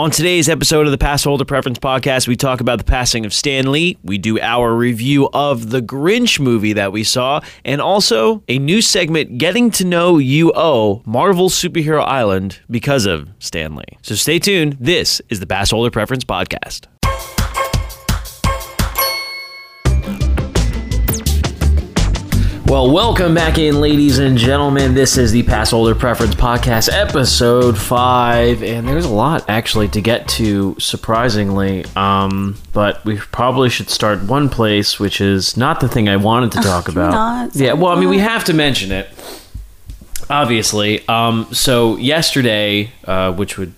On today's episode of the Pass Holder Preference Podcast, we talk about the passing of Stan Lee. We do our review of the Grinch movie that we saw, and also a new segment, Getting to Know You UO, Marvel Superhero Island, because of Stan Lee. So stay tuned. This is the Pass Holder Preference Podcast. Well, welcome back in, ladies and gentlemen. This is the Pass Holder Preference Podcast, episode five, and there's a lot actually to get to, surprisingly. Um, but we probably should start one place, which is not the thing I wanted to talk about. not? Yeah, well, I mean, we have to mention it, obviously. Um, so yesterday, uh, which would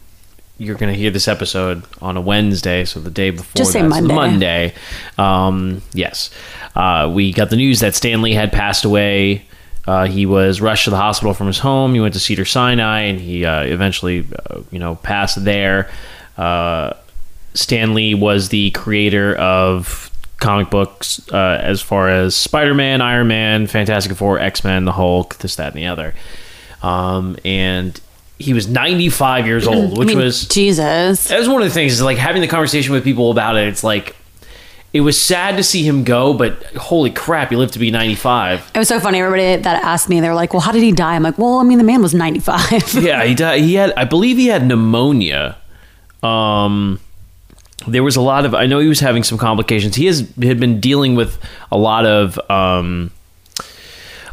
you're going to hear this episode on a Wednesday, so the day before Just say Monday. Monday. Um, yes, uh, we got the news that Stan Lee had passed away. Uh, he was rushed to the hospital from his home. He went to Cedar Sinai, and he uh, eventually, uh, you know, passed there. Uh, Stan Lee was the creator of comic books uh, as far as Spider-Man, Iron Man, Fantastic Four, X-Men, the Hulk, this, that, and the other. Um, and he was 95 years old, I which mean, was Jesus. that was one of the things is like having the conversation with people about it. It's like it was sad to see him go, but holy crap, he lived to be 95. It was so funny. Everybody that asked me, they were like, "Well, how did he die?" I'm like, "Well, I mean, the man was 95." yeah, he died. He had, I believe, he had pneumonia. Um, there was a lot of. I know he was having some complications. He has had been dealing with a lot of, um,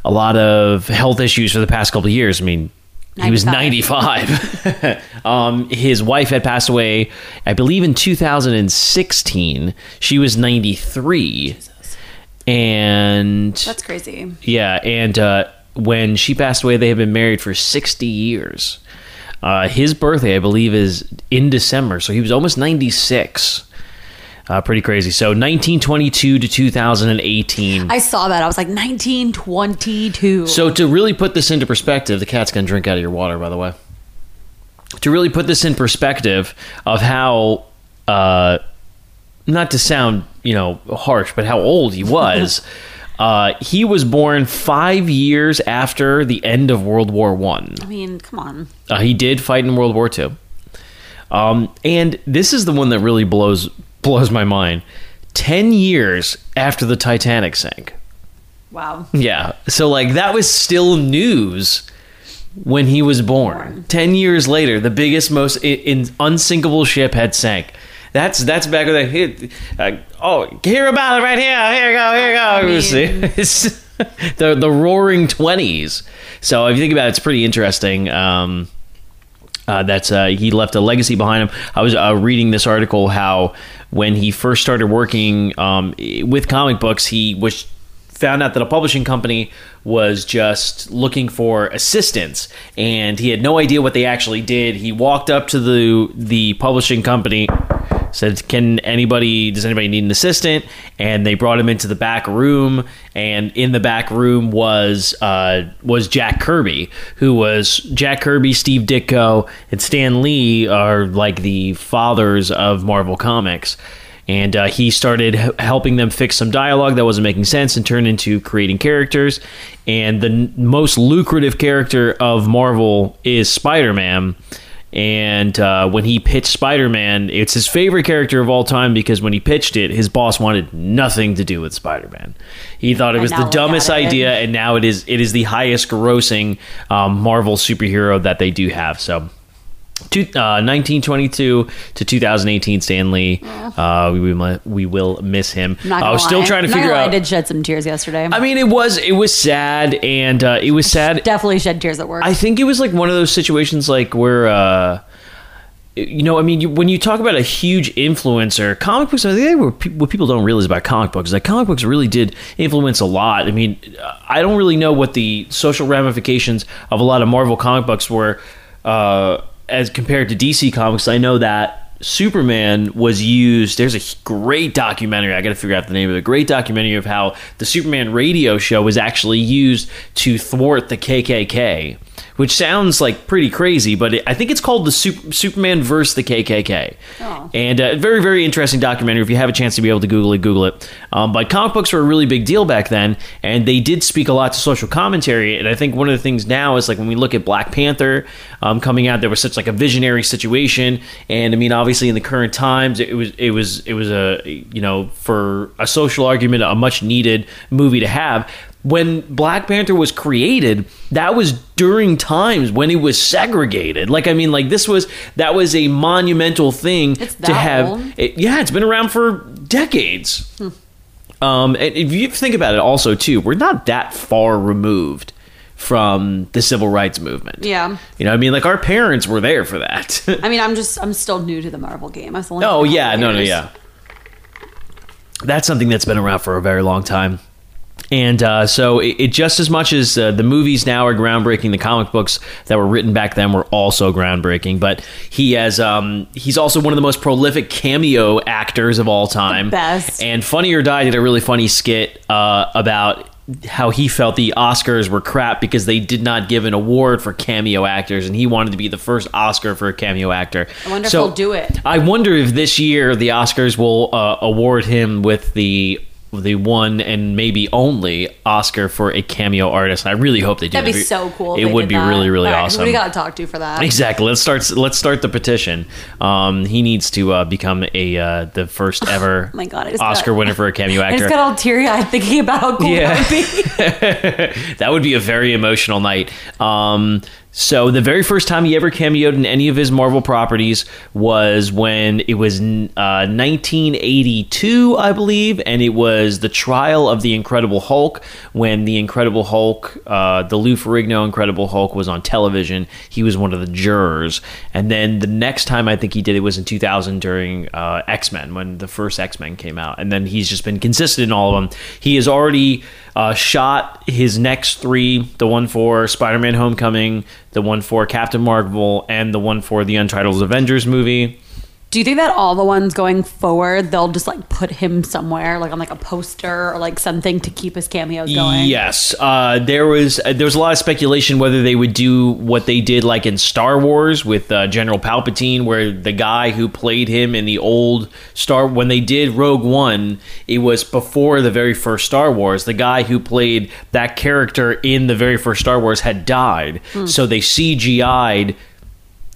a lot of health issues for the past couple of years. I mean, he was 95. um, his wife had passed away, I believe, in 2016. She was 93. And That's crazy. yeah, and uh, when she passed away, they had been married for 60 years. Uh, his birthday, I believe, is in December, so he was almost 96. Uh, pretty crazy. So 1922 to 2018. I saw that. I was like 1922. So to really put this into perspective, the cat's gonna drink out of your water, by the way. To really put this in perspective of how, uh, not to sound you know harsh, but how old he was. uh, he was born five years after the end of World War One. I mean, come on. Uh, he did fight in World War Two. Um, and this is the one that really blows blows my mind. Ten years after the Titanic sank. Wow. Yeah. So like that was still news when he was born. Ten years later, the biggest, most in, in unsinkable ship had sank. That's that's back when they hit. Uh, oh, hear about it right here. Here you go. Here you go. I mean- See? It's the the Roaring Twenties. So if you think about it, it's pretty interesting. Um, uh, that's uh, he left a legacy behind him. I was uh, reading this article how when he first started working um, with comic books, he was found out that a publishing company was just looking for assistance and he had no idea what they actually did. He walked up to the the publishing company. Said, "Can anybody? Does anybody need an assistant?" And they brought him into the back room, and in the back room was uh, was Jack Kirby, who was Jack Kirby, Steve Ditko, and Stan Lee are like the fathers of Marvel Comics. And uh, he started helping them fix some dialogue that wasn't making sense and turned into creating characters. And the n- most lucrative character of Marvel is Spider Man. And uh, when he pitched Spider Man, it's his favorite character of all time because when he pitched it, his boss wanted nothing to do with Spider Man. He thought it was the dumbest idea, and now it is it is the highest grossing um, Marvel superhero that they do have. So. Two, uh, 1922 to 2018, Stan Lee. Uh, we, will- we will miss him. I was gonna still trying to figure out. I did shed some tears yesterday. I mean, it was it was sad, and uh, it was sad. Definitely shed tears at work. I think it was like one of those situations like where uh you know, I mean, you, when you talk about a huge influencer, comic books, I think what pe- what people don't realize about comic books is that comic books really did influence a lot. I mean, I don't really know what the social ramifications of a lot of Marvel comic books were uh, as compared to DC comics. I know that Superman was used. There's a great documentary. I got to figure out the name of it. A great documentary of how the Superman radio show was actually used to thwart the KKK, which sounds like pretty crazy, but it, I think it's called the Sup- Superman versus the KKK. Oh. And uh, very, very interesting documentary. If you have a chance to be able to Google it, Google it. Um, but comic books were a really big deal back then, and they did speak a lot to social commentary. And I think one of the things now is like when we look at Black Panther um, coming out, there was such like a visionary situation, and I mean, obviously in the current times, it was it was it was a you know for a social argument, a much needed movie to have. When Black Panther was created, that was during times when it was segregated. Like I mean, like this was that was a monumental thing to have. It, yeah, it's been around for decades. Um, and if you think about it, also too, we're not that far removed from the civil rights movement. Yeah. You know, I mean, like our parents were there for that. I mean, I'm just I'm still new to the Marvel game. I was only oh yeah, no, no, yeah. That's something that's been around for a very long time. And uh, so, it, it just as much as uh, the movies now are groundbreaking, the comic books that were written back then were also groundbreaking. But he has, um, he's also one of the most prolific cameo actors of all time. best. And Funny or Die did a really funny skit uh, about how he felt the Oscars were crap because they did not give an award for cameo actors, and he wanted to be the first Oscar for a cameo actor. I wonder if So- he'll do it. I wonder if this year the Oscars will uh, award him with the the one and maybe only Oscar for a cameo artist. I really hope they do. That'd be so cool. It would be that. really really All right, awesome. We got to talk to you for that? Exactly. Let's start. Let's start the petition. Um, he needs to uh, become a uh, the first ever Oh my God, Oscar got- winner for a cameo actor. I just got all teary eyed thinking about how cool Yeah. that would be. that would be a very emotional night. Um, so the very first time he ever cameoed in any of his Marvel properties was when it was uh, 1982, I believe, and it was the trial of the Incredible Hulk. When the Incredible Hulk, uh, the Lou Ferrigno Incredible Hulk, was on television, he was one of the jurors. And then the next time I think he did it was in 2000 during uh, X Men when the first X Men came out, and then he's just been consistent in all of them. He has already uh, shot his next three: the one for Spider-Man: Homecoming, the one for Captain Marvel, and the one for the Untitled Avengers movie. Do you think that all the ones going forward, they'll just like put him somewhere, like on like a poster or like something to keep his cameos going? Yes, uh, there was uh, there was a lot of speculation whether they would do what they did like in Star Wars with uh, General Palpatine, where the guy who played him in the old Star when they did Rogue One, it was before the very first Star Wars. The guy who played that character in the very first Star Wars had died, so they CGI'd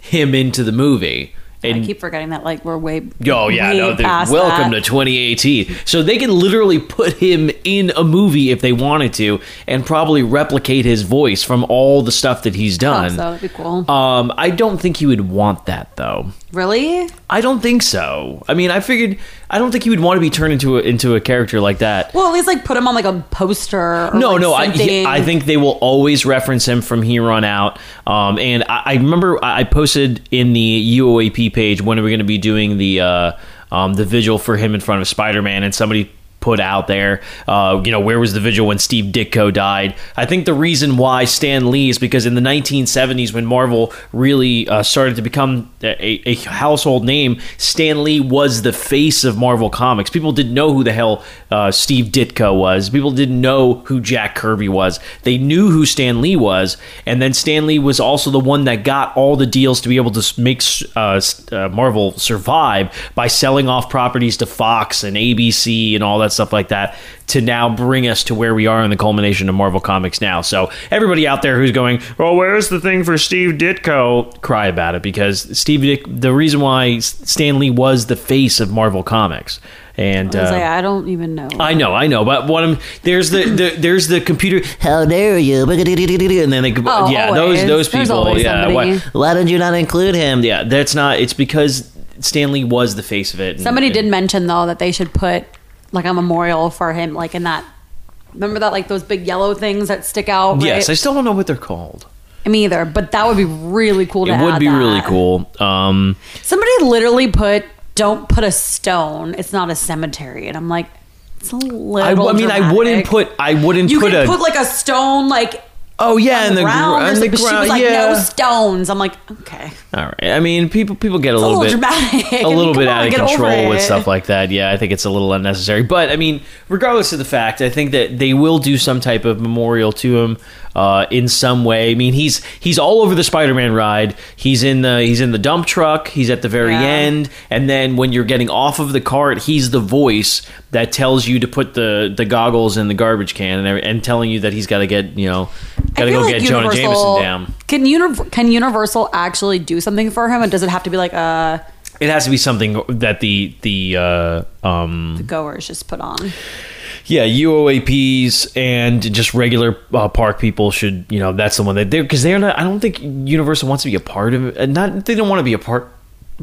him into the movie. I keep forgetting that like we're way. Oh yeah, way no. Welcome that. to 2018. So they can literally put him in a movie if they wanted to, and probably replicate his voice from all the stuff that he's thought done. so that'd be cool. Um, I don't think he would want that though. really? I don't think so. I mean, I figured I don't think he would want to be turned into a, into a character like that. Well, at least like put him on like a poster. Or, No, like, no, I, something. I think they will always reference him from here on out. Um, and I, I remember I I posted in the UOAP page when are we going to be doing the uh, um, the vigil for him in front of Spider Man, and somebody put out there, uh, you know, where was the vigil when Steve Ditko died? I think the reason why Stan Lee is because in the 1970s, when Marvel really uh, started to become a, a household name, Stan Lee was the face of Marvel Comics. People didn't know who the hell uh, Steve Ditko was. People didn't know who Jack Kirby was. They knew who Stan Lee was, and then Stan Lee was also the one that got all the deals to be able to make uh, uh, Marvel survive by selling off properties to Fox and ABC and all that stuff like that to now bring us to where we are in the culmination of Marvel Comics now. So everybody out there who's going, well, where's the thing for Steve Ditko?" Cry about it because Steve Dick. The reason why Stan Lee was the face of Marvel Comics, and I was uh, like, I don't even know. I know, I know, but what I'm there's the, the there's the computer. How dare you? And then they, Oh, yeah, always. those those people. Yeah, why, why did you not include him? Yeah, that's not. It's because Stan Lee was the face of it. and- Somebody and- did mention though that they should put like a memorial for him, like in that. Remember that like those big yellow things that stick out. Right? Yes, I still don't know what they're called. me either, but that would be really cool. to It would be that. really cool. Um, Somebody literally put, "Don't put a stone. It's not a cemetery," and I'm like, it's a little. I, I mean, I wouldn't put. I wouldn't You put a. put like a stone, like oh yeah, in the ground. gr- the but she was like, yeah. "No stones." I'm like, okay. All right. I mean, people people get a, a little, little bit dramatic. a I mean, little bit on, out of control with stuff like that. Yeah, I think it's a little unnecessary. But I mean, regardless of the fact, I think that they will do some type of memorial to him. Uh, in some way. I mean, he's he's all over the Spider-Man ride. He's in the he's in the dump truck. He's at the very Yeah. end, and then when you're getting off of the cart, he's the voice that tells you to put the the goggles in the garbage can and, and telling you that he's got to get you know got to go like get Jonah Jameson down. Can Univ- can Universal actually do something for him, and does it have to be like a It has to be something that the the uh, um, goers just put on? Yeah UOAPs and just regular uh, park people should you know that's the one that they because they're not. I don't think Universal wants to be a part of it. Not they don't want to be a part,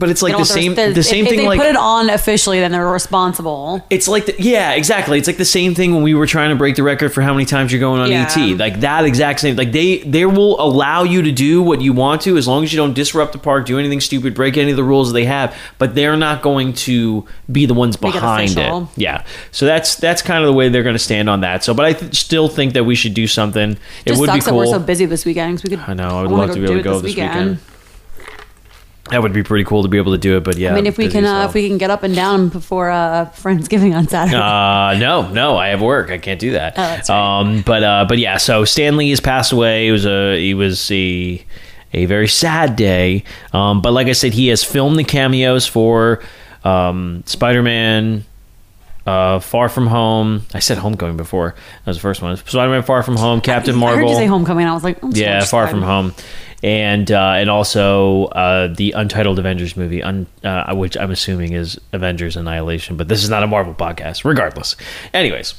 but it's like the same there's- the same if, thing If they like put it on officially, then they're responsible. It's like the, yeah, exactly. It's like the same thing when we were trying to break the record for how many times you're going on Yeah. ET. Like that exact same. Like they they will allow you to do what you want to as long as you don't disrupt the park, do anything stupid, break any of the rules they have. But they're not going to be the ones it behind it. official. Yeah. So that's that's kind of the way they're going to stand on that. So, but I th- still think that we should do something. It Just would be cool. we're so busy this weekend. we could. I know. I would love to be able to it go this weekend. That would be pretty cool to be able to do it. But yeah, I mean, if we can, uh, if we can get up and down before uh, Friendsgiving on Saturday. Uh, no, no, I have work. I can't do that. Oh, right. Um, but uh, but yeah. So Stan Lee has passed away. It was a he was a a very sad day. Um, but like I said, he has filmed the cameos for um, Spider Man. Uh, Far From Home. I said Homecoming before. That was the first one. Spider-Man: Far From Home, Captain I Marvel. heard you say Homecoming. I was like, I'm Yeah, Far From Home, and uh, and also uh, the Untitled Avengers movie, un, uh, which I'm assuming is Avengers Annihilation, but this is not a Marvel podcast. Regardless, anyways.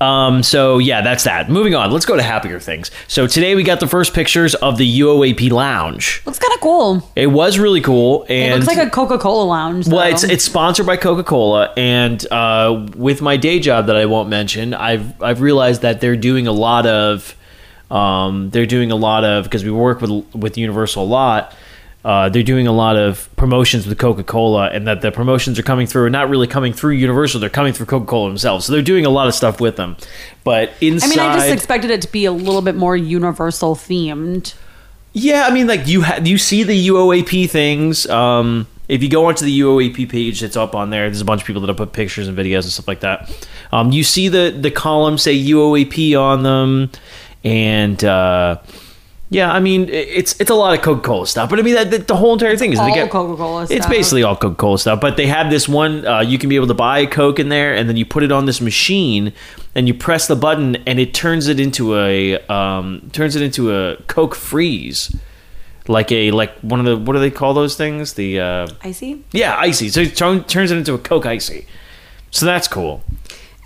Um, so yeah, that's that. Moving on, let's go to happier things. So today we got the first pictures of the UOAP lounge. Looks kind of cool. It was really cool, and It looks like a Coca Cola lounge. well, it's it's sponsored by Coca Cola, and uh, with my day job that I won't mention, I've I've realized that they're doing a lot of, um, they're doing a lot of because we work with with Universal a lot. Uh, they're doing a lot of promotions with Coca Cola, and that the promotions are coming through, and not really coming through Universal. They're coming through Coca Cola themselves. So they're doing a lot of stuff with them. But inside, I mean, I just expected it to be a little bit more Universal themed. Yeah, I mean, like you ha- you see the UOAP things. Um, if you go onto the UOAP page, that's up on there. There's a bunch of people that have put pictures and videos and stuff like that. Um, you see the the columns say UOAP on them, and uh, yeah, I mean, it's it's a lot of Coca Cola stuff. But I mean, that, that- the whole entire thing is all get Coca-Cola It's basically all Coca Cola stuff. But they have this one. Uh, you can be able to buy a Coke in there, and then you put it on this machine, and you press the button, and it turns it into a um, turns it into a Coke freeze, like a like one of the what do they call those things? The uh, Icy. yeah, icy. So it turn, turns it into a Coke icy. So that's cool.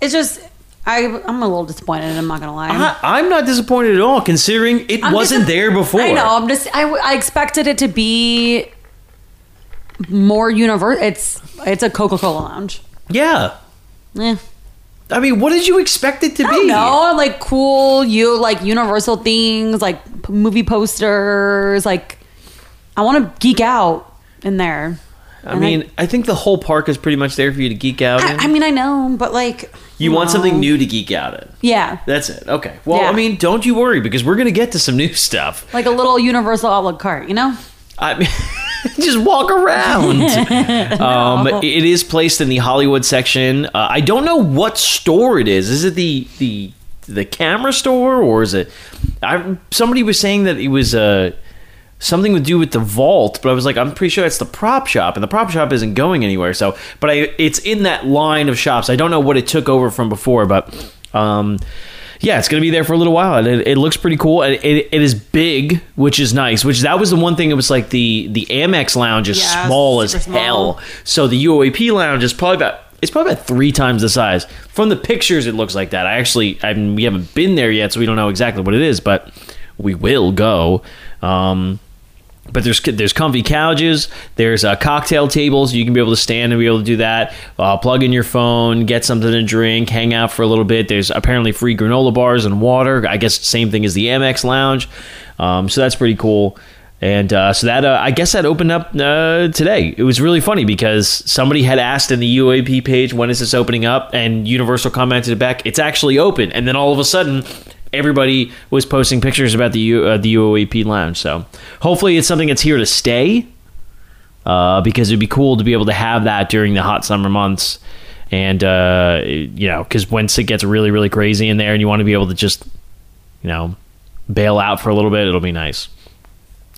It's just, I, I'm a little disappointed. I'm not gonna lie. I, I'm not disappointed at all, considering it I'm wasn't there before. I know. I'm just. I expected it to be more universal. It's it's a Coca Cola lounge. Yeah. Eh. I mean, what did you expect it to I be? don't like cool, you like universal things, like p- movie posters. Like, I want to geek out in there. I mean, I, think the whole park is pretty much there for you to geek out in. I, I mean, I know, but like, you want something new to geek out in. Yeah, That's it. Okay. Well, Yeah. I mean, don't you worry because we're gonna get to some new stuff. like a little universal outlook cart. You know? I mean, just walk around. um, it is placed in the Hollywood section. Uh, I don't know what store it is. Is it the the the camera store or is it? I somebody was saying that it was uh, something to do with the vault, but I was like, I'm pretty sure it's the prop shop, and the prop shop isn't going anywhere. So, but I it's in that line of shops. I don't know what it took over from before, but. Um, yeah, it's going to be there for a little while. and It, it looks pretty cool. and It, it is big, which is nice. Which that was the one thing. It was like the the Amex lounge is Yeah, small as small. hell. So the UOAP lounge is probably about it's probably about three times the size. From the pictures, it looks like that. I actually, I mean, we haven't been there yet, so we don't know exactly what it is, but we will go. Um, but there's there's comfy couches. There's uh, cocktail tables. You can be able to stand and be able to do that. Uh, plug in your phone, get something to drink, hang out for a little bit. There's apparently free granola bars and water. I guess same thing as the Amex Lounge. Um, so that's pretty cool. And uh, so that uh, I guess that opened up uh, today. It was really funny because somebody had asked in the UAP page when is this opening up, and Universal commented back, "It's actually open." And then all of a sudden, everybody was posting pictures about the U, uh, the UOAP lounge. So hopefully, it's something that's here to stay. Uh, because it'd be cool to be able to have that during the hot summer months, and uh, you know, because once it gets really really crazy in there, and you want to be able to just, you know, bail out for a little bit, it'll be nice.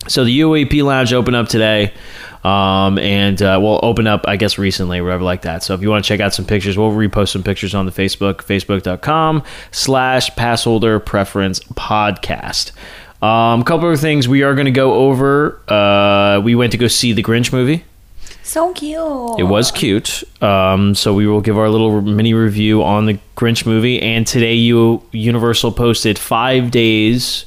So the UAP Lounge opened up today, um, and uh, we'll open up, I guess, recently, whatever like that. So if you want to check out some pictures, we'll repost some pictures on the Facebook, facebook.com slash passholder preference podcast. Um, a couple of things we are going to go over. Uh, we went to go see the Grinch movie. So cute. It was cute. Um, so we will give our little mini review on the Grinch movie. And today, you Universal posted five days.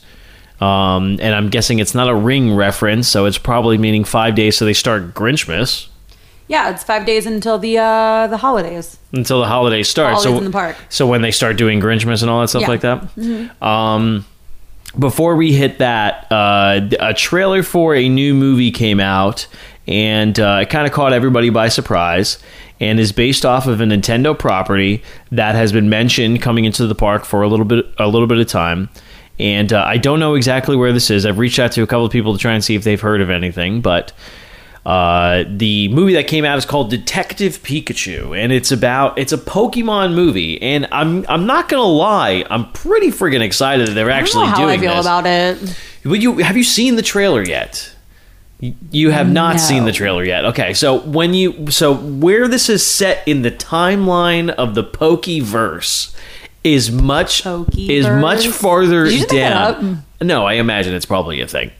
Um, and I'm guessing it's not a ring reference, so it's probably meaning five days. So they start Grinchmas Yeah, it's five days until the uh, the holidays. until the holidays start. Holidays so in the park. So when they start doing Grinchmas and all that stuff Yeah. like that. Um, before we hit that, uh, a trailer for a new movie came out, and uh, it kind of caught everybody by surprise, and is based off of a Nintendo property that has been mentioned coming into the park for a little bit a little bit of time. And uh, I don't know exactly where this is. I've reached out to a couple of people to try and see if they've heard of anything, but uh, the movie that came out is called Detective Pikachu, and it's about it's a Pokemon movie. And I'm I'm not gonna lie, I'm pretty friggin' excited that they're actually I don't know how doing I feel this. about it. Would you have you seen the trailer yet? You- You have not No. seen the trailer yet. Okay, so when you so where this is set in the timeline of the Pokeverse is much is much farther Did you just that down. No, I imagine it's probably a thing.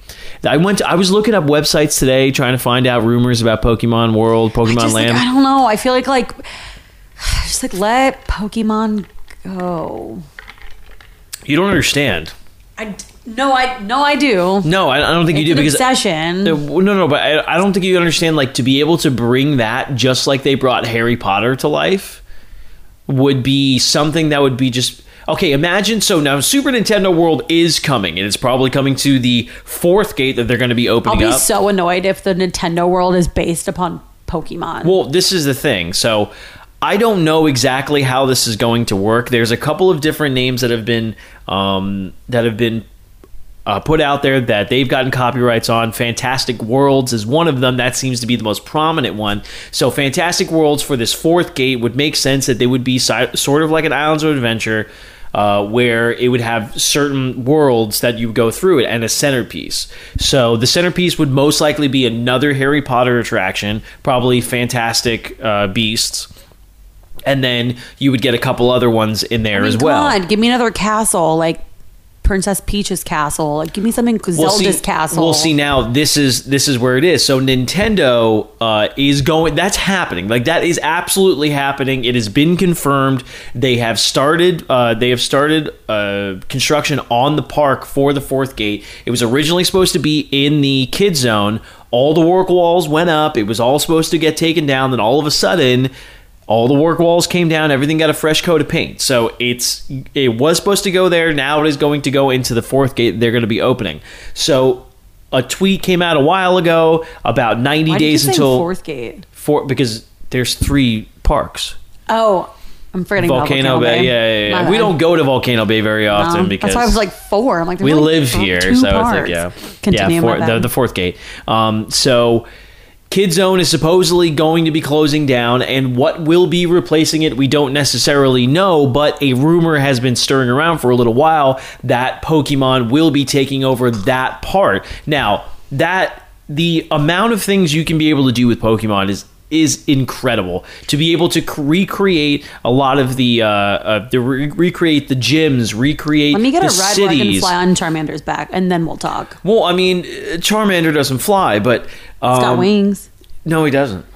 I went. To, I was looking up websites today, trying to find out rumors about Pokemon World, I Pokemon just, like, Land. I don't know. I feel like like just like let Pokemon go. you don't understand. I no, I no, I do. No, I, I don't think It's you do because obsession. No, no, but I, I don't think you understand. Like to be able to bring that, just like they brought Harry Potter to life, would be something that would be just okay. Imagine so now Super Nintendo World is coming, and it's probably coming to the fourth gate that they're going to be opening. I'll be up. so annoyed if the Nintendo world is based upon Pokemon. Well, this is the thing. So I don't know exactly how this is going to work. There's a couple of different names that have been um, that have been uh, put out there that they've gotten copyrights on. Fantastic Worlds is one of them. That seems to be the most prominent one. So Fantastic Worlds for this fourth gate would make sense that they would be si- sort of like an Islands of Adventure. Uh, where it would have certain worlds that you would go through it and a centerpiece. So the centerpiece would most likely be another Harry Potter attraction, probably Fantastic uh, Beasts, and then you would get a couple other ones in there I mean, as well. come well. on, give me another castle like Princess Peach's castle. Like, give me something Zelda's see, castle. We'll see now. This is this is where it is. So Nintendo uh, is going. That's happening. Like that is absolutely happening. It has been confirmed. They have started. Uh, they have started uh, construction on the park for the fourth gate. It was originally supposed to be in the kid zone. All the work walls went up. It was all supposed to get taken down. Then all of a sudden. All the work walls came down. Everything got a fresh coat of paint. So it's it was supposed to go there. Now it is going to go into the fourth gate. They're going to be opening. So a tweet came out a while ago about 90 Why days until fourth gate. four because there's three parks. Oh, I'm forgetting Volcano, about Volcano Bay. Bay. Yeah, yeah, yeah. We don't go to Volcano Bay very often Um, because that's why I was like four. I'm like, we live here, so parks. think yeah, Continue. yeah, four, the, the fourth gate. Um, so Kid Zone is supposedly going to be closing down, and what will be replacing it, we don't necessarily know. But a rumor has been stirring around for a little while that Pokemon will be taking over that part. Now that the amount of things you can be able to do with Pokemon is is incredible to be able to recreate a lot of the uh, uh the re- recreate the gyms recreate the cities Let me get the a ride where I can fly on Charmander's back, and then we'll talk. well, I mean, uh, Charmander doesn't fly, but um, It's got wings. No, he doesn't.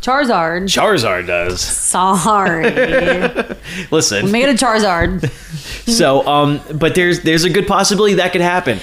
Charizard. Charizard does. Sorry. Listen, Make it a Charizard. so um, but there's there's a good possibility that could happen.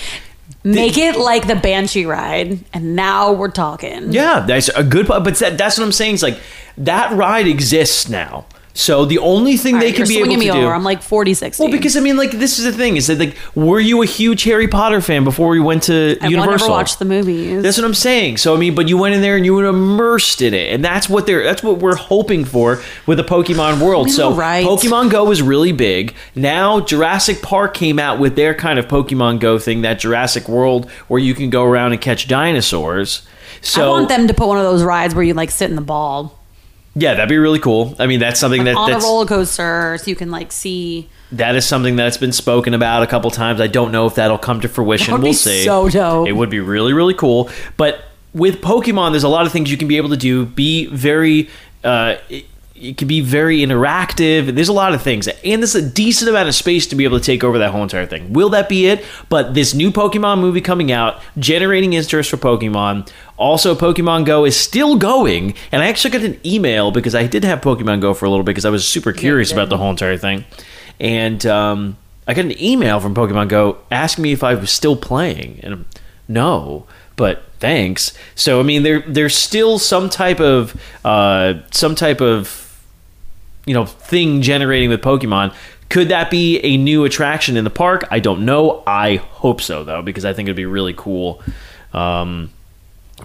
Make it like the Banshee ride, and now we're talking. Yeah, that's a good. But that, that's what I'm saying. Is like that ride exists now. So the only thing All they right, can you're be able to me do. over. I'm like 46. well, because I mean, like this is the thing is that like, were you a huge Harry Potter fan before we went to I Universal? never watched the movies. That's what I'm saying. So I mean, but you went in there and you were immersed in it, and that's what they're that's what we're hoping for with the Pokemon world. I mean, so right. Pokemon Go is really big. Now Jurassic Park came out with their kind of Pokemon Go thing, that Jurassic World where you can go around and catch dinosaurs. So I want them to put one of those rides where you like sit in the ball yeah, that'd be really cool. I mean, that's something that on that's a roller coaster, so you can like see that is something that's been spoken about a couple times. I don't know if that'll come to fruition. That would we'll be see. so dope. It would be really really cool. But with Pokemon, there's a lot of things you can be able to do. Be very. Uh, it, could be very interactive. There's a lot of things, and there's a decent amount of space to be able to take over that whole entire thing. Will that be it? But this new Pokemon movie coming out, generating interest for Pokemon. Also, Pokemon Go is still going, and I actually got an email because I did have Pokemon Go for a little bit because I was super curious you about the whole entire thing, and um, I got an email from Pokemon Go asking me if I was still playing, and I'm, no, but thanks. So I mean, there there's still some type of uh, some type of you know thing generating with Pokemon. Could that be a new attraction in the park? I don't know. I hope so though, because I think it'd be really cool. Um,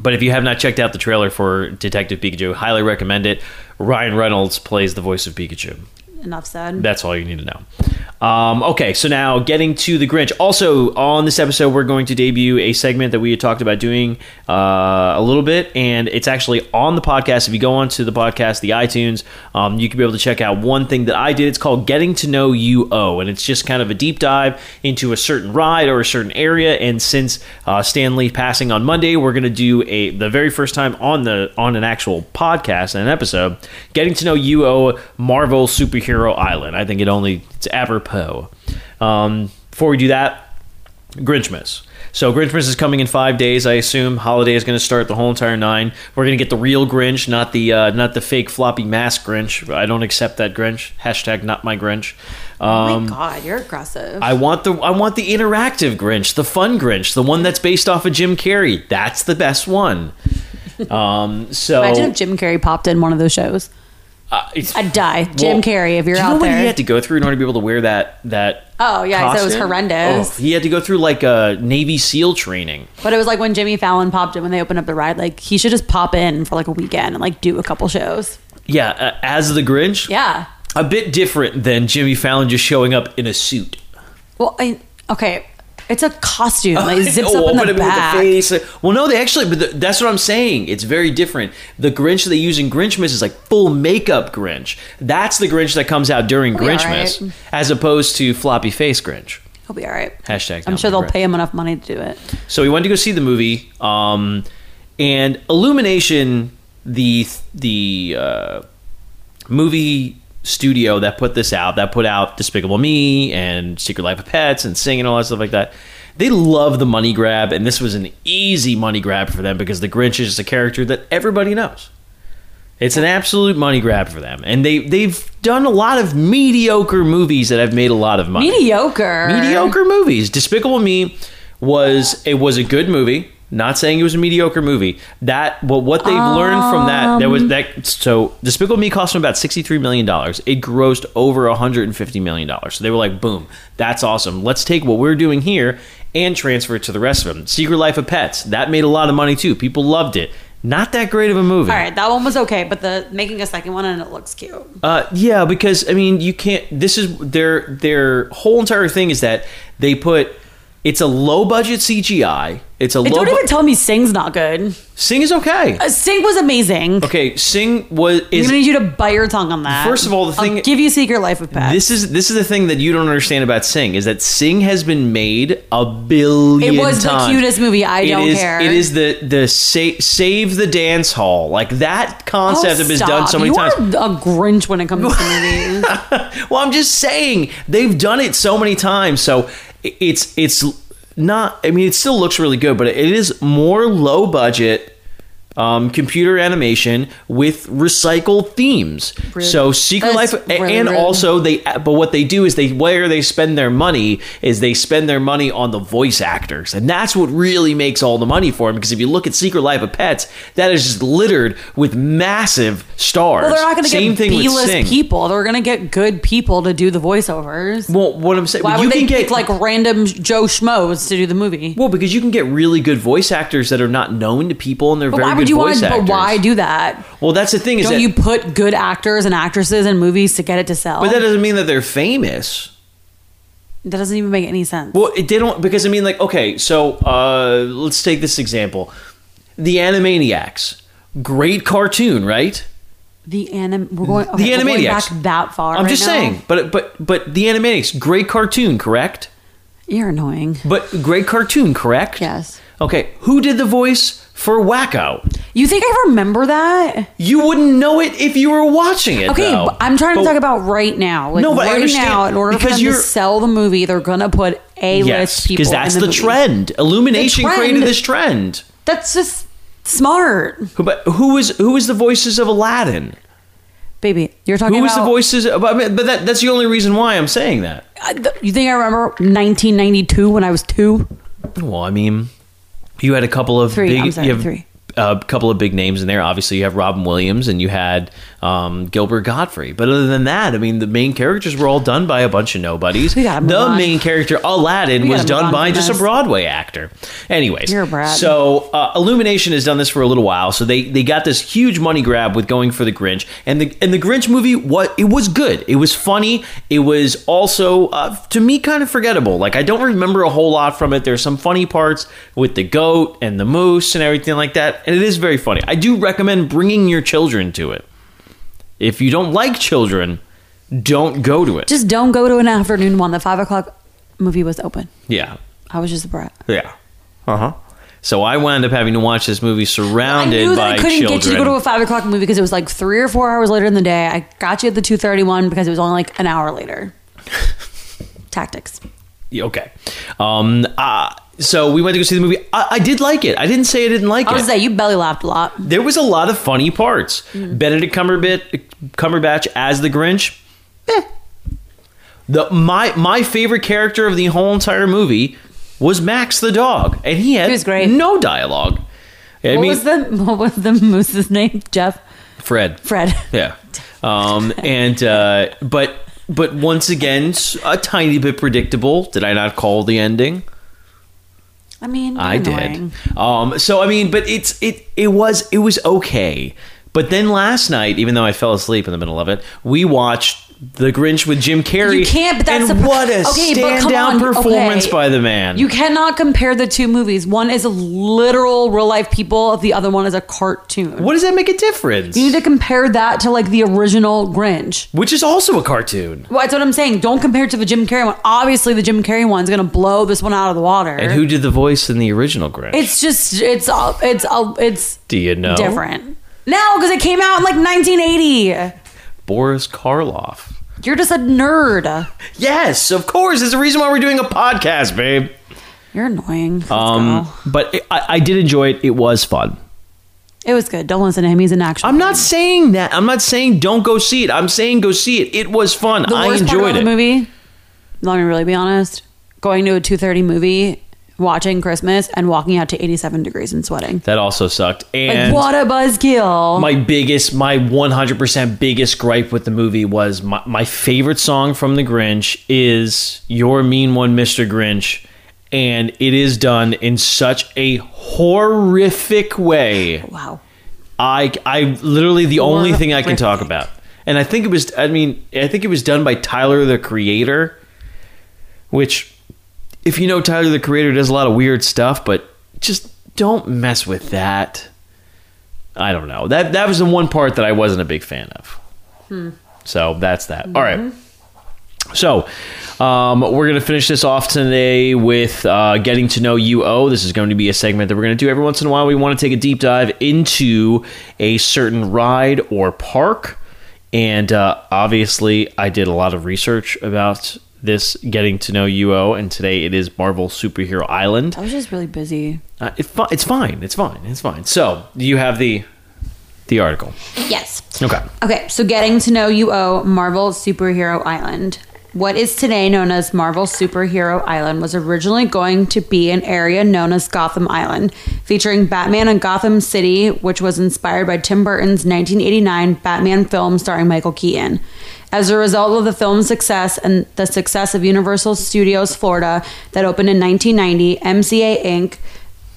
but if you have not checked out the trailer for Detective Pikachu, highly recommend it. Ryan Reynolds plays the voice of Pikachu. Enough said. That's all you need to know. Um, okay, so now getting to the Grinch. Also, on this episode, we're going to debut a segment that we had talked about doing uh, a little bit, and it's actually on the podcast. If you go onto the podcast, the iTunes, um, you can be able to check out one thing that I did. It's called Getting to Know UO, and it's just kind of a deep dive into a certain ride or a certain area. And since uh, Stan Lee passing on Monday, we're going to do a the very first time on the on an actual podcast and an episode, Getting to Know UO Marvel Superhero Island. I think it only it's apropos. Um, before we do that, Grinchmas. So Grinchmas is coming in five days, I assume. Holiday is going to start the whole entire nine. We're going to get the real Grinch, not the uh, not the fake floppy mask Grinch. I don't accept that Grinch. Hashtag not my Grinch. oh Um, my god, you're aggressive. I want the I want the interactive Grinch, the fun Grinch, the one that's based off of Jim Carrey. That's the best one. Um, so Imagine if Jim Carrey popped in one of those shows. Uh, it's, I'd die. Jim well, Carrey, if you're do you out know what there. he had to go through in order to be able to wear that that? Oh, yeah, he said it was horrendous. Oh, he had to go through like a Navy SEAL training. But it was like when Jimmy Fallon popped in when they opened up the ride. Like he should just pop in for like a weekend and like do a couple shows. Yeah, uh, as the Grinch. Yeah. A bit different than Jimmy Fallon just showing up in a suit. Well, I, okay, it's a costume. Like it zips Oh, up in the it with back. face. Well, no, they actually, but the, that's what I'm saying. It's very different. The Grinch they use in Grinchmas is like full makeup Grinch. That's the Grinch that comes out during He'll be Grinchmas, alright. as opposed to floppy face Grinch. He'll be all right. Hashtag. I'm not sure they'll pay him enough money to do it. So we went to go see the movie, um, and Illumination, the the uh, movie studio that put this out, that put out Despicable Me and Secret Life of Pets and Sing and all that stuff like that. They love the money grab, and this was an easy money grab for them because the Grinch is just a character that everybody knows. It's an absolute money grab for them, and they they've done a lot of mediocre movies that have made a lot of money Mediocre. mediocre movies. Despicable Me was it was a good movie. Not saying it was a mediocre movie. That but what they've learned from that there was Um. that so Despicable Me cost them about sixty three million dollars. It grossed over hundred and fifty million dollars. So they were like, boom, that's awesome. Let's take what we're doing here and transfer it to the rest of them. Secret Life of Pets that made a lot of money too. People loved it. Not that great of a movie. All right, that one was okay, but the making a second one and it looks cute. Uh, yeah, because I mean, you can't. This is their their whole entire thing is that they put it's a low budget CGI. It's a low. don't bu- even tell me Sing's not good. Sing is okay. Uh, Sing was amazing. Okay, Sing was I'm is. gonna need you to bite your tongue on that. First of all, the thing- I'll give you Secret Life of Pets. This is this is the thing that you don't understand about Sing is that Sing has been made a billion. It was the cutest movie. I It don't is- care. It is the the save, save the dance hall like that concept Oh, has been done so many you times. are a Grinch when it comes to movies. well, I'm just saying they've done it so many times. So it's it's not. I mean, it still looks really good, but it is more low budget. Um, computer animation with recycled themes. Rude. So Secret That's Life, really and rude. also they. But what they do is they where they spend their money is they spend their money on the voice actors, and that's what really makes all the money for them. Because if you look at Secret Life of Pets, that is just littered with massive stars. Well, they're not going to Same get thing with B-list people. They're going to get good people to do the voiceovers. Well, what I'm saying, Why you would they can get like random Joe schmoes to do the movie? well because you can get really good voice actors that are not known to people and they're But very good would you voice want? actors. But why do that? Well, that's the thing is Don't that, you put good actors and actresses in movies to get it to sell? but that doesn't mean that they're famous. that doesn't even make any sense. Well, it, don't because I mean, like, okay, so uh, let's take this example: the Animaniacs, great cartoon, right? The anim. We're going. Okay, the we're going Animaniacs. back that far. I'm right just now? saying, but but but the Animaniacs, great cartoon, correct? You're annoying. But great cartoon, correct? Yes. Okay, who did the voice for Wakko? You think I remember that? You wouldn't know it if you were watching it. Okay, though. I'm trying to But- talk about right now. Like No, but I right understand, now, in order for because them to sell the movie, they're gonna put A list yes, people. because that's in the, the, movie. trend. Illumination The trend- created this trend. That's just smart, Who, but who was who was the voices of Aladdin? baby. You're talking Who was about. the voices? Of, I mean, but that, that's the only reason why I'm saying that. You think I remember 1992 when I was two? Well, I mean, you had a couple of Three, big, I'm sorry, you have three. A couple of big names in there. Obviously, you have Robin Williams and you had um, Gilbert Gottfried. But other than that, I mean, the main characters were all done by a bunch of nobodies. We gotta move the on. main character Aladdin was done by just a. Broadway actor. Anyways, You're a brat. so uh, Illumination has done this for a little while. So they they got this huge money grab with going for the Grinch, and the and the Grinch movie what it was good. It was funny. It was also uh, to me kind of forgettable. Like I don't remember a whole lot from it. There's some funny parts with the goat and the moose and everything like that, and it is very funny. I do recommend bringing your children to it. If you don't like children, don't go to it. Just don't go to an afternoon one. The five o'clock movie was open. yeah, I was just a brat. yeah, uh huh. So I wound up having to watch this movie I surrounded knew that by I couldn't children. get you to go to a five o'clock movie because it was like three or four hours later in the day. I got you at the two thirty one because it was only like an hour later. Tactics. Yeah, Okay. Um. Uh, so we went to go see the movie. I, I did like it. I didn't say I didn't like I it. was say you belly laughed a lot. there was a lot of funny parts. Benedict Cumberbatch, Cumberbatch as the Grinch. Eh. The my my favorite character of the whole entire movie was Max the dog, and he had He was great. no dialogue. I what mean, was the what was the moose's name? Jeff, Fred. Fred. Yeah. Um, and uh, but but once again, s- a tiny bit predictable. Did I not call the ending? I mean, I annoying. did. Um, so I mean, but it's it it was it was okay. But then last night, even though I fell asleep in the middle of it, we watched The Grinch with Jim Carrey. You can't. But that's and the what a okay, standout performance okay. by the man. You cannot compare the two movies. One is literal real life people. The other one is a cartoon. what does that make a difference? You need to compare that to like the original Grinch. Which is also a cartoon. Well, that's what I'm saying. Don't compare it to the Jim Carrey one. Obviously, the Jim Carrey one's gonna blow this one out of the water. And who did the voice in the original Grinch? It's just it's all it's all it's Do you know? different. No, because it came out in like 1980. Boris Karloff. You're just a nerd. Yes, of course. There's a reason why we're doing a podcast, babe. You're annoying. Let's Um, go. but it, I, I did enjoy it. It was fun. It was good. Don't listen to him. He's an action. I'm not saying that. I'm not saying don't go see it. I'm saying go see it. It was fun. The I worst part enjoyed about it. the movie. Let me really be honest. Going to a 2:30 movie, watching Christmas, and walking out to 87 degrees and sweating. That also sucked. Like And what a buzzkill! my biggest, my 100% biggest gripe with the movie was my, my favorite song from The Grinch is Your Mean One, Mr. Grinch. And it is done in such a horrific way. wow. I I literally the only thing I can talk about. And I think it was I mean, I think it was done by Tyler the Creator, which if you know Tyler the Creator does a lot of weird stuff, but just don't mess with that. I don't know. That that was the one part that I wasn't a big fan of. So that's that. All right. So, um, we're going to finish this off today with uh, getting to know UO. This is going to be a segment that we're going to do every once in a while. We want to take a deep dive into a certain ride or park. And uh, obviously, I did a lot of research about this getting to know UO, and today it is Marvel Superhero Island. I was just really busy. Uh, it's, fi- it's fine. It's fine. It's fine. So, you have the the article. Yes. Okay. Okay, so getting to know UO Marvel Superhero Island. What is today known as Marvel Superhero Island was originally going to be an area known as Gotham Island, featuring Batman and Gotham City, which was inspired by Tim Burton's 1989 Batman film starring Michael Keaton. As a result of the film's success and the success of Universal Studios Florida that opened in 1990, MCA Inc.,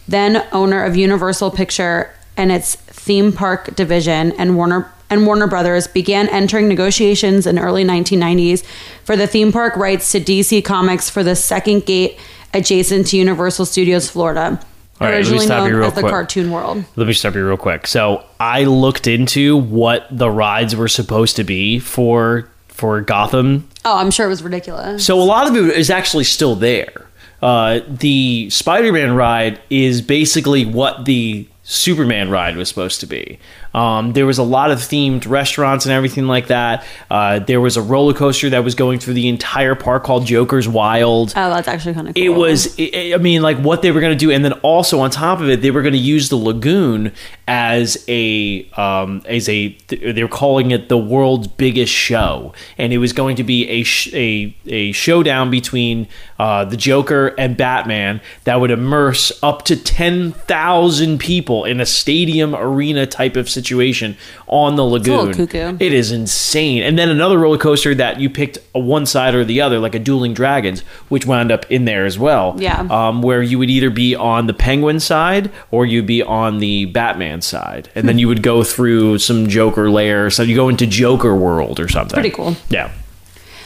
then owner of Universal Picture and its theme park division, and Warner and Warner Brothers began entering negotiations in early 1990s for the theme park rights to DC Comics for the second gate adjacent to Universal Studios Florida. All right, let me originally stop you real as the quick. Cartoon World. Let me stop you real quick. So I looked into what the rides were supposed to be for for Gotham. Oh, I'm sure it was ridiculous. So a lot of it is actually still there. Uh, the Spider-Man ride is basically what the Superman ride was supposed to be. Um, there was a lot of themed restaurants and everything like that. Uh, there was a roller coaster that was going through the entire park called Joker's Wild. Oh, that's actually kind of cool. It was, I I mean, like what they were going to do, and then also on top of it, they were going to use the lagoon as a, um, as a, they were calling it the world's biggest show, and it was going to be a sh- a, a showdown between uh, the Joker and Batman that would immerse up to ten thousand people in a stadium arena type of situation on the lagoon. It is insane. And then another roller coaster that you picked a one side or the other, like a Dueling Dragons, which wound up in there as well. Yeah. Um, where you would either be on the Penguin side or you'd be on the Batman side, and then you would go through some Joker layer. So you go into Joker World or something. Pretty cool. Yeah.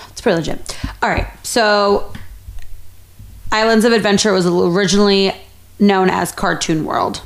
It's pretty legit. All right. So, Islands of Adventure was originally known as Cartoon World.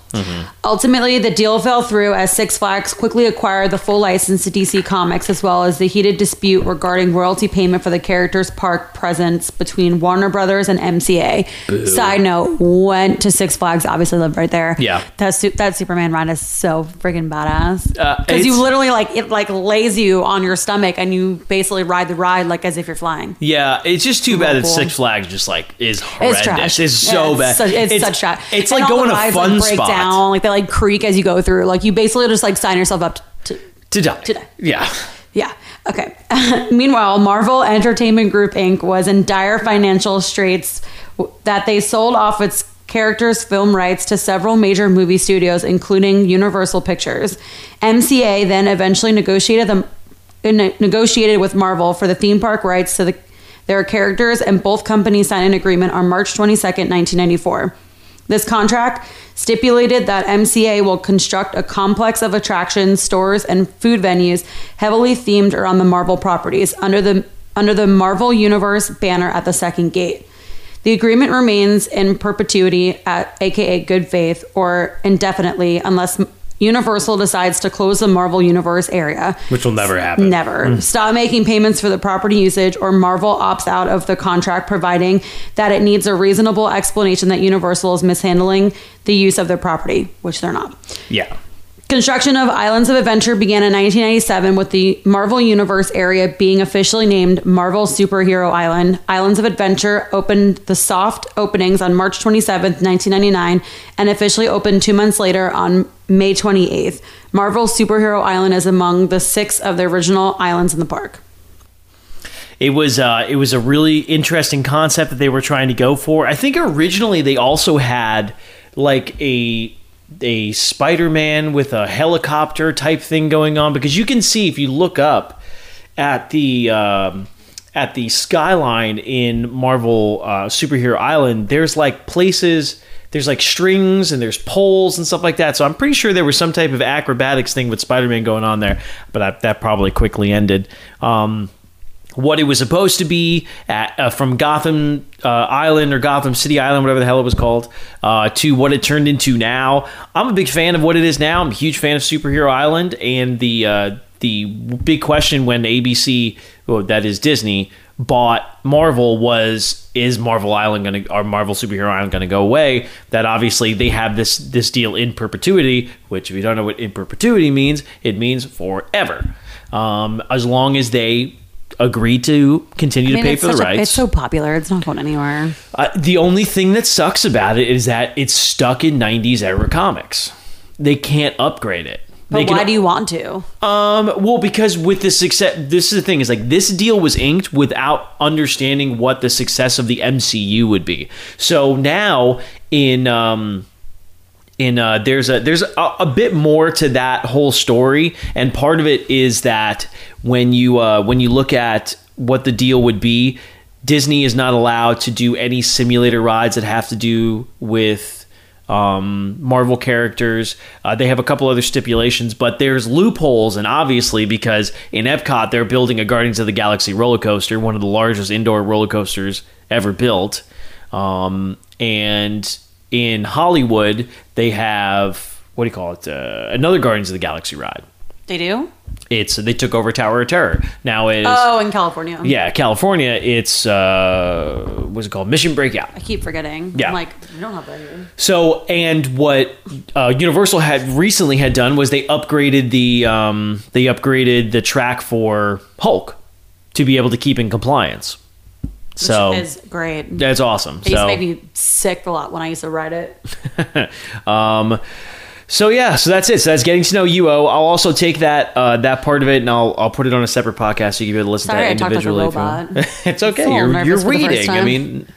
Ultimately, the deal fell through as Six Flags quickly acquired the full license to DC Comics, as well as the heated dispute regarding royalty payment for the characters' park presence between Warner Brothers and MCA. Side note: went to Six Flags. Obviously, lived right there. Yeah. that su- that Superman ride is so freaking badass. Uh, Because you literally like it like lays you on your stomach and you basically ride the ride like as if you're flying. Yeah, it's just too bad that cool. Six Flags just like is horrendous. It's trash. It's so Yeah, bad. It's such, it's such trash. It's And like going to fun spot down, like they like creak as you go through. Like you basically just like sign yourself up to. to die. To die. Yeah. Yeah. Okay. Meanwhile, Marvel Entertainment Group Inc. was in dire financial straits that they sold off its characters' film rights to several major movie studios, including Universal Pictures. MCA then eventually negotiated them uh, ne- negotiated with Marvel for the theme park rights to the, their characters, and both companies signed an agreement on March 22nd, 1994. This contract stipulated that MCA will construct a complex of attractions, stores, and food venues heavily themed around the Marvel properties under the under the Marvel Universe banner at the second gate. The agreement remains in perpetuity at aka good faith or indefinitely unless Universal decides to close the Marvel Universe area. Which will never happen. Never. Hmm. Stop making payments for the property usage, or Marvel opts out of the contract, providing that it needs a reasonable explanation that Universal is mishandling the use of their property, which they're not. Yeah. Construction of Islands of Adventure began in 1997 with the Marvel Universe area being officially named Marvel Superhero Island. Islands of Adventure opened the soft openings on March 27, 1999, and officially opened two months later on May 28th. Marvel Superhero Island is among the six of the original islands in the park. It was uh, it was a really interesting concept that they were trying to go for. I think originally they also had like a a Spider-Man with a helicopter type thing going on because you can see if you look up at the um, at the skyline in Marvel uh, Superhero Island, there's like places. There's like strings and there's poles and stuff like that. So I'm pretty sure there was some type of acrobatics thing with Spider-Man going on there, but that, that probably quickly ended. Um, what it was supposed to be at, uh, from Gotham uh, Island or Gotham City Island, whatever the hell it was called, uh, to what it turned into now. I'm a big fan of what it is now. I'm a huge fan of Superhero Island, and the uh, the big question when ABC, well, that is Disney, bought Marvel was is Marvel Island going to or Marvel Superhero Island going to go away? That obviously they have this this deal in perpetuity, which if you don't know what in perpetuity means, it means forever. Um, as long as they agree to continue to pay for the such a- rights. it's so popular; it's not going anywhere. Uh, the only thing that sucks about it is that it's stuck in 90s era comics. They can't upgrade it. But can- why do you want to? um, well, because with the success, this is the thing is like this deal was inked without understanding what the success of the MCU would be. So now in um, in uh, there's a there's a, a bit more to that whole story, and part of it is that when you uh, when you look at what the deal would be, Disney is not allowed to do any simulator rides that have to do with um, Marvel characters. Uh, they have a couple other stipulations, but there's loopholes, and obviously because in Epcot they're building a Guardians of the Galaxy roller coaster, one of the largest indoor roller coasters ever built, um, and in Hollywood, they have what do you call it? Uh, another Guardians of the Galaxy ride. They do? It's they took over Tower of Terror. Now it is Oh, in California. yeah, California. It's uh, what's it called? Mission Breakout. I keep forgetting. Yeah. I'm like, we don't have that here. So, and what uh, Universal had recently had done was they upgraded the um, they upgraded the track for Hulk to be able to keep in compliance. So Which is great. that's awesome. It used to So, make me sick a lot when I used to ride it. um, so yeah, so that's it. So that's getting to know UO. I'll also take that uh, that part of it and I'll I'll put it on a separate podcast so you can be able to listen Sorry, to that like individually. robot. it's okay. You're, you're for the first reading. I mean,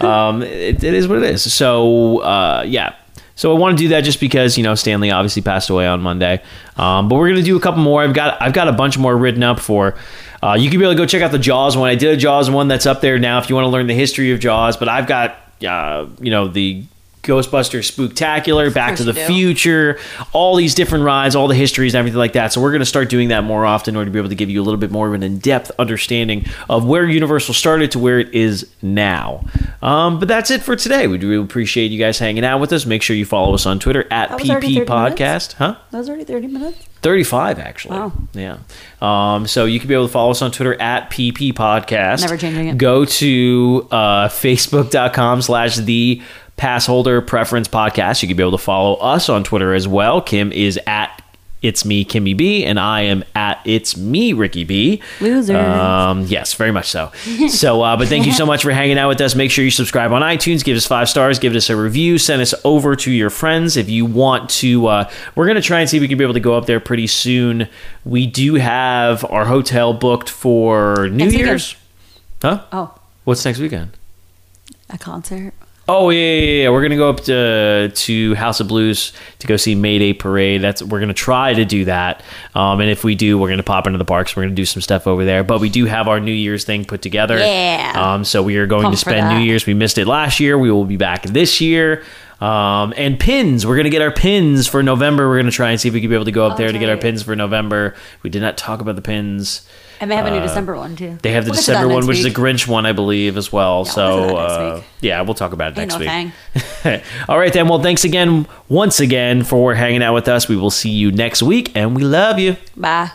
um, it, it is what it is. So uh, yeah. So I want to do that just because you know Stan Lee obviously passed away on Monday, um, but we're gonna do a couple more. I've got I've got a bunch more written up for. Uh, you can be able to go check out the Jaws one. I did a Jaws one that's up there now if you want to learn the history of Jaws. But I've got uh, you know the Ghostbusters Spooktacular, Back to the. Future, all these different rides, all the histories, and everything like that. So we're going to start doing that more often in order to be able to give you a little bit more of an in-depth understanding of where Universal started to where it is now. Um, but that's it for today. We do appreciate you guys hanging out with us. Make sure you follow us on Twitter at That was already PP 30 minutes? Podcast. Huh? That was already 30 minutes. 35 actually. Wow. Yeah. Um, so you can be able to follow us on Twitter at PP Podcast. Never changing it. Go to uh, facebook.com slash the pass holder preference podcast. You can be able to follow us on Twitter as well. Kim is at it's me, Kimmy B, and I am at it's me, Ricky B. Losers. Um, yes, very much so. So, uh, but thank you so much for hanging out with us. Make sure you subscribe on iTunes, give us five stars, give us a review, send us over to your friends if you want to. Uh, we're gonna try and see if we can be able to go up there pretty soon. We do have our hotel booked for New Next weekend. Year's. Huh? Oh, What's next weekend? a concert. Oh yeah, yeah, yeah. We're gonna go up to to House of Blues to go see Mayday Parade. That's we're gonna try to do that. Um, and if we do, we're gonna pop into the parks. We're gonna do some stuff over there. But we do have our New Year's thing put together. Yeah. Um, so we are going to spend New. Year's. We missed it last year. We will be back this year. Um, and pins. We're gonna get our pins for November. We're gonna try and see if we can be able to go up Oh, there to get our pins for November. We did not talk about the pins. And they have a new December one, too. Uh, They have the We'll get to that December one, next which is week. the Grinch one, I believe, as well. we'll get to so that next uh, week. yeah, we'll talk about it Ain't next no week. thing. All right, then. Well, thanks again, once again, for hanging out with us. We will see you next week, and we love you. Bye.